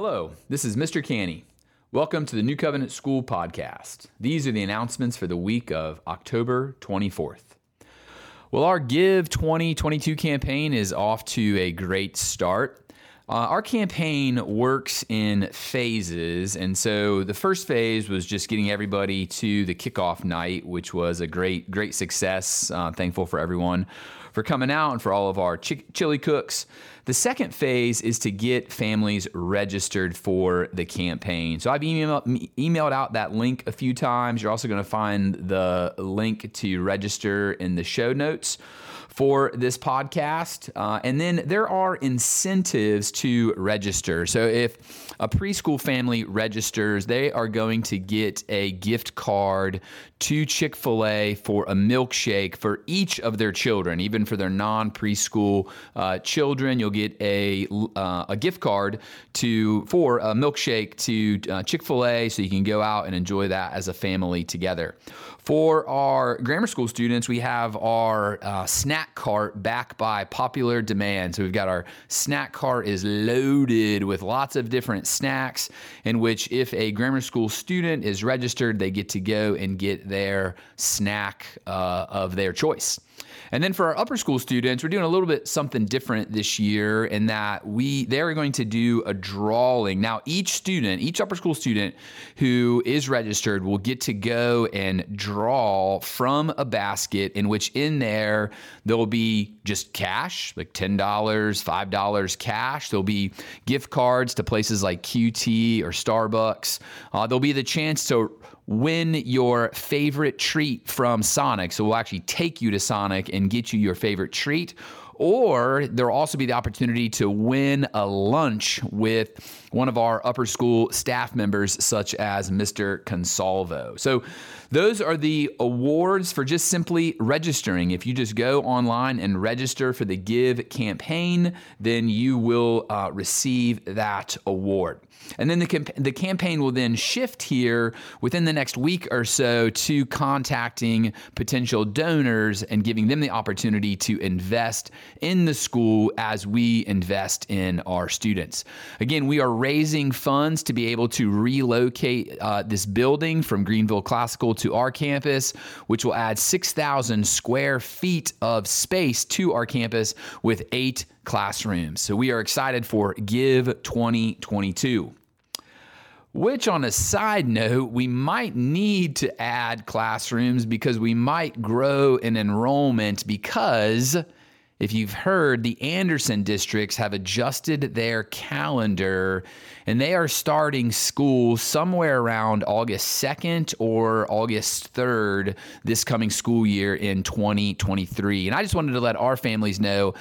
Hello, this is Mr. Canny. Welcome to the New Covenant School podcast. These are the announcements for the week of October 24th. Well, our Give 2022 campaign is off to a great start. Uh, our campaign works in phases. And so the first phase was just getting everybody to the kickoff night, which was a great, great success. Uh, thankful for everyone for coming out and for all of our ch- chili cooks. The second phase is to get families registered for the campaign. So I've emailed, emailed out that link a few times. You're also going to find the link to register in the show notes for this podcast. Uh, and then there are incentives to register. So if a preschool family registers, they are going to get a gift card to Chick fil A for a milkshake for each of their children, even for their non preschool uh, children. You'll get a, uh, a gift card to for a milkshake to uh, Chick fil A so you can go out and enjoy that as a family together. For our grammar school students, we have our uh, snack cart back by popular demand. So we've got our snack cart is loaded with lots of different snacks, in which if a grammar school student is registered, they get to go and get their snack uh, of their choice. And then for our upper school students, we're doing a little bit something different this year in that we they're going to do a drawing. Now, each student, each upper school student who is registered will get to go and draw from a basket in which in there there'll be just cash, like $10, $5 cash. There'll be gift cards to places like QT or Starbucks. Uh, there'll be the chance to win your favorite treat from Sonic. So we'll actually take you to Sonic and get you your favorite treat. Or there'll also be the opportunity to win a lunch with one of our upper school staff members, such as Mr. Consalvo. So, those are the awards for just simply registering. If you just go online and register for the Give campaign, then you will uh, receive that award. And then the, camp- the campaign will then shift here within the next week or so to contacting potential donors and giving them the opportunity to invest in the school as we invest in our students. Again, we are raising funds to be able to relocate uh, this building from Greenville Classical to our campus, which will add 6,000 square feet of space to our campus with eight classrooms. So we are excited for Give 2022. Which, on a side note, we might need to add classrooms because we might grow in enrollment because if you've heard, the Anderson districts have adjusted their calendar and they are starting school somewhere around August 2nd or August 3rd this coming school year in 2023. And I just wanted to let our families know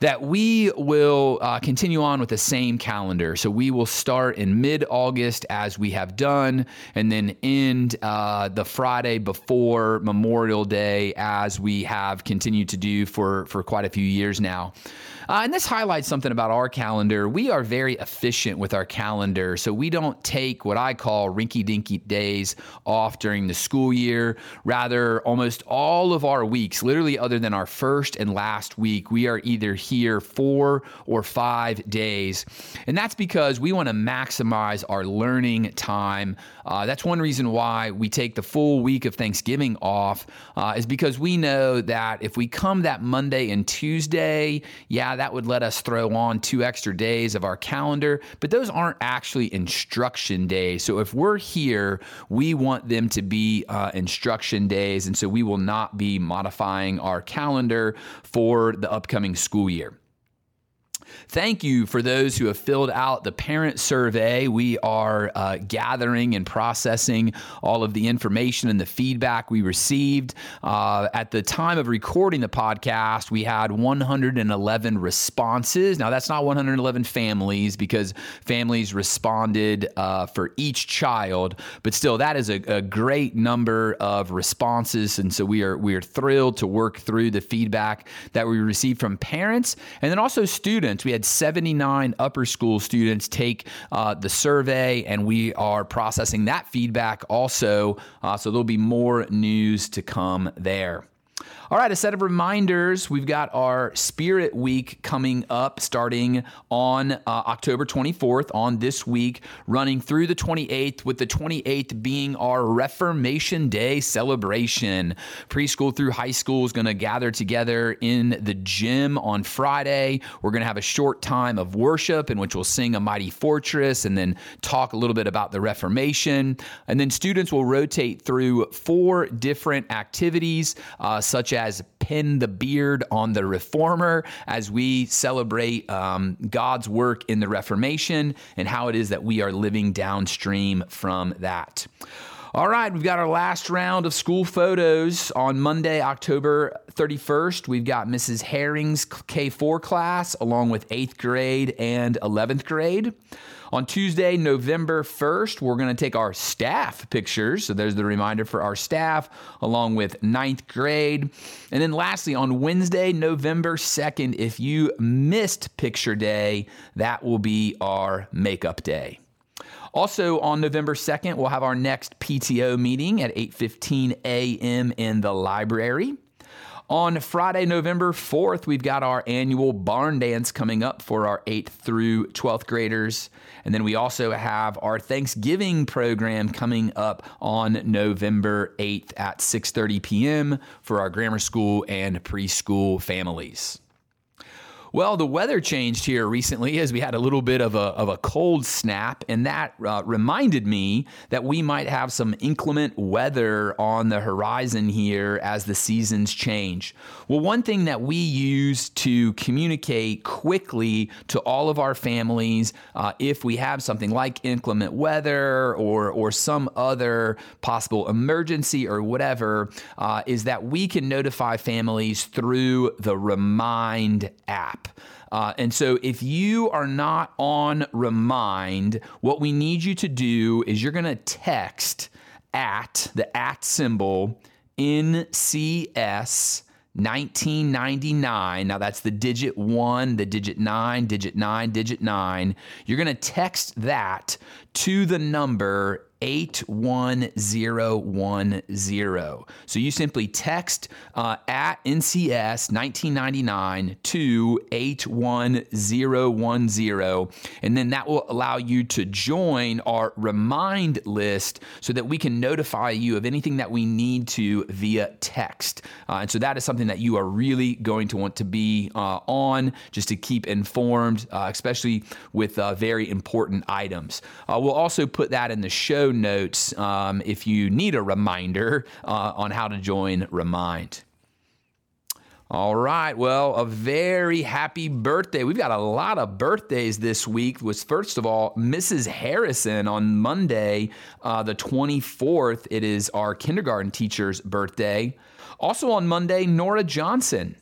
that we will uh, continue on with the same calendar. So we will start in mid August as we have done, and then end uh, the Friday before Memorial Day as we have continued to do for, for quite a few years now. Uh, and this highlights something about our calendar. We are very efficient with our calendar. So we don't take what I call rinky dinky days off during the school year. Rather, almost all of our weeks, literally other than our first and last week, we are either here four or five days. And that's because we want to maximize our learning time. Uh, that's one reason why we take the full week of Thanksgiving off, uh, is because we know that if we come that Monday and Tuesday, yeah, that would let us throw on two extra days of our calendar, but those aren't actually instruction days. So if we're here, we want them to be uh, instruction days. And so we will not be modifying our calendar for the upcoming school year. Thank you for those who have filled out the parent survey. We are uh, gathering and processing all of the information and the feedback we received. Uh, at the time of recording the podcast, we had 111 responses. Now, that's not 111 families because families responded uh, for each child, but still, that is a, a great number of responses. And so we are we are thrilled to work through the feedback that we received from parents and then also students we had 79 upper school students take uh, the survey, and we are processing that feedback also. Uh, so there'll be more news to come there. All right, a set of reminders. We've got our Spirit Week coming up starting on uh, October 24th, on this week, running through the 28th, with the 28th being our Reformation Day celebration. Preschool through high school is going to gather together in the gym on Friday. We're going to have a short time of worship in which we'll sing A Mighty Fortress and then talk a little bit about the Reformation. And then students will rotate through four different activities, uh, such as Pin the Beard on the Reformer as we celebrate um, God's work in the Reformation and how it is that we are living downstream from that. All right, we've got our last round of school photos on Monday, October 31st. We've got Mrs. Herring's K4 class along with 8th grade and 11th grade. On Tuesday, November 1st, we're going to take our staff pictures. So there's the reminder for our staff, along with ninth grade. And then lastly, on Wednesday, November 2nd, if you missed picture day, that will be our makeup day. Also on November 2nd, we'll have our next PTO meeting at 8:15 a.m. in the library. On Friday, November 4th, we've got our annual barn dance coming up for our 8th through 12th graders. And then we also have our Thanksgiving program coming up on November 8th at 6:30 p.m. for our grammar school and preschool families. Well, the weather changed here recently as we had a little bit of a, of a cold snap, and that uh, reminded me that we might have some inclement weather on the horizon here as the seasons change. Well, one thing that we use to communicate quickly to all of our families uh, if we have something like inclement weather or, or some other possible emergency or whatever uh, is that we can notify families through the Remind app. Uh, and so, if you are not on Remind, what we need you to do is you're going to text at the at symbol NCS 1999. Now that's the digit one, the digit nine, digit nine, digit nine. You're going to text that to the number 81010. So you simply text uh, at NCS 1999 to 81010, and then that will allow you to join our remind list so that we can notify you of anything that we need to via text. Uh, and so that is something that you are really going to want to be uh, on just to keep informed, uh, especially with uh, very important items. Uh, we'll also put that in the show notes um, if you need a reminder uh, on how to join Remind. All right. Well, a very happy birthday. We've got a lot of birthdays this week. Was first of all Mrs. Harrison on Monday, uh, the 24th. It is our kindergarten teacher's birthday. Also on Monday, Nora Johnson.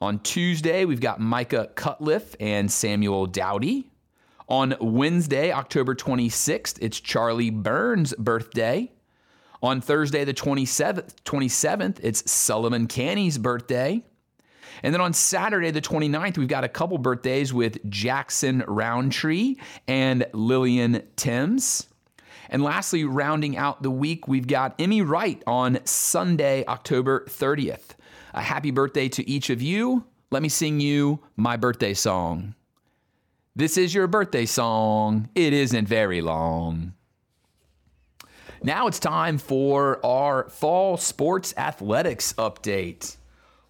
On Tuesday, we've got Micah Cutliff and Samuel Dowdy. On Wednesday, October 26th, it's Charlie Burns' birthday. On Thursday, the 27th, 27th, it's Sullivan Canny's birthday. And then on Saturday, the 29th, we've got a couple birthdays with Jackson Roundtree and Lillian Timms. And lastly, rounding out the week, we've got Emmy Wright on Sunday, October 30th. A happy birthday to each of you. Let me sing you my birthday song. This is your birthday song. It isn't very long. Now it's time for our fall sports athletics update.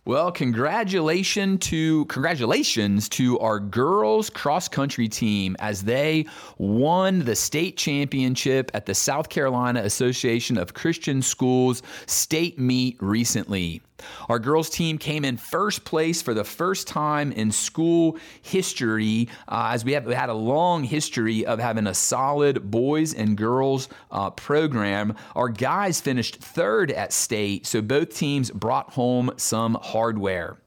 Well, congratulations to congratulations to our girls cross country team as they won the state championship at the South Carolina Association of Christian Schools state meet recently. Our girls team came in first place for the first time in school history, uh, as we have had a long history of having a solid boys and girls uh, program. Our guys finished third at state, so both teams brought home some hardware.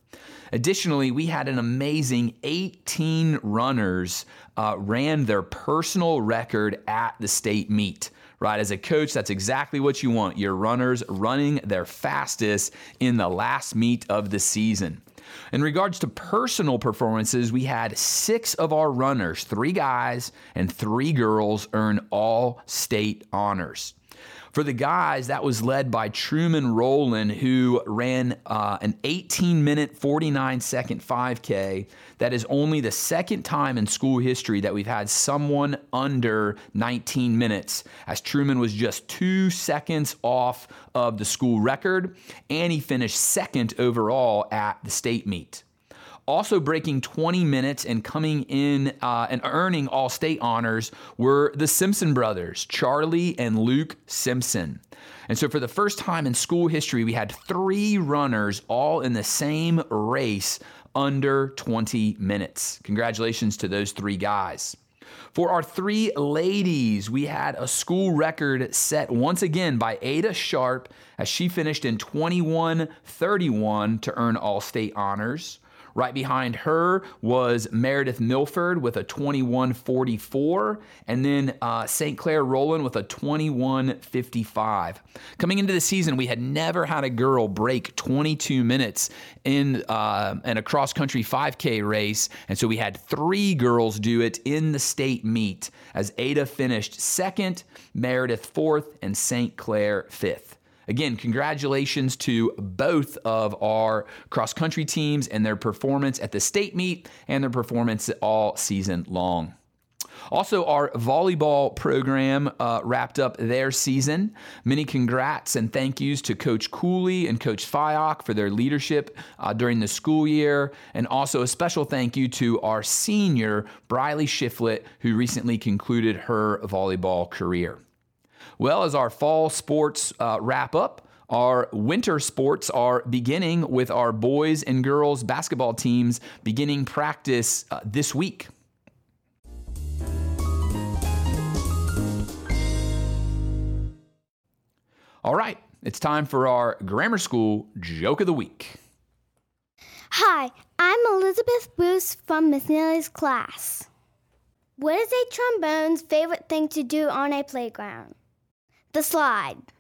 Additionally, we had an amazing 18 runners uh, ran their personal record at the state meet right? As a coach, that's exactly what you want. Your runners running their fastest in the last meet of the season. In regards to personal performances, we had six of our runners, three guys and three girls, earn all state honors. For the guys, that was led by Truman Rowland, who ran uh, an 18 minute, 49 second 5K. That is only the second time in school history that we've had someone under 19 minutes, as Truman was just two seconds off of the school record, and he finished second overall at the state meet. Also breaking 20 minutes and coming in uh, and earning all state honors were the Simpson brothers, Charlie and Luke Simpson. And so, for the first time in school history, we had three runners all in the same race under 20 minutes. Congratulations to those three guys. For our three ladies, we had a school record set once again by Ada Sharp as she finished in 21 31 to earn all state honors. Right behind her was Meredith Milford with a 21.44, and then uh, St. Clair Rowland with a 21.55. Coming into the season, we had never had a girl break 22 minutes in, uh, in a cross country 5K race, and so we had three girls do it in the state meet as Ada finished second, Meredith fourth, and St. Clair fifth. Again, congratulations to both of our cross country teams and their performance at the state meet and their performance all season long. Also, our volleyball program uh, wrapped up their season. Many congrats and thank yous to Coach Cooley and Coach Fyock for their leadership uh, during the school year. And also a special thank you to our senior, Briley Shiflett, who recently concluded her volleyball career. Well, as our fall sports uh, wrap up, our winter sports are beginning with our boys and girls basketball teams beginning practice uh, this week. All right, it's time for our grammar school joke of the week. Hi, I'm Elizabeth Bruce from Miss Neely's class. What is a trombone's favorite thing to do on a playground? The slide.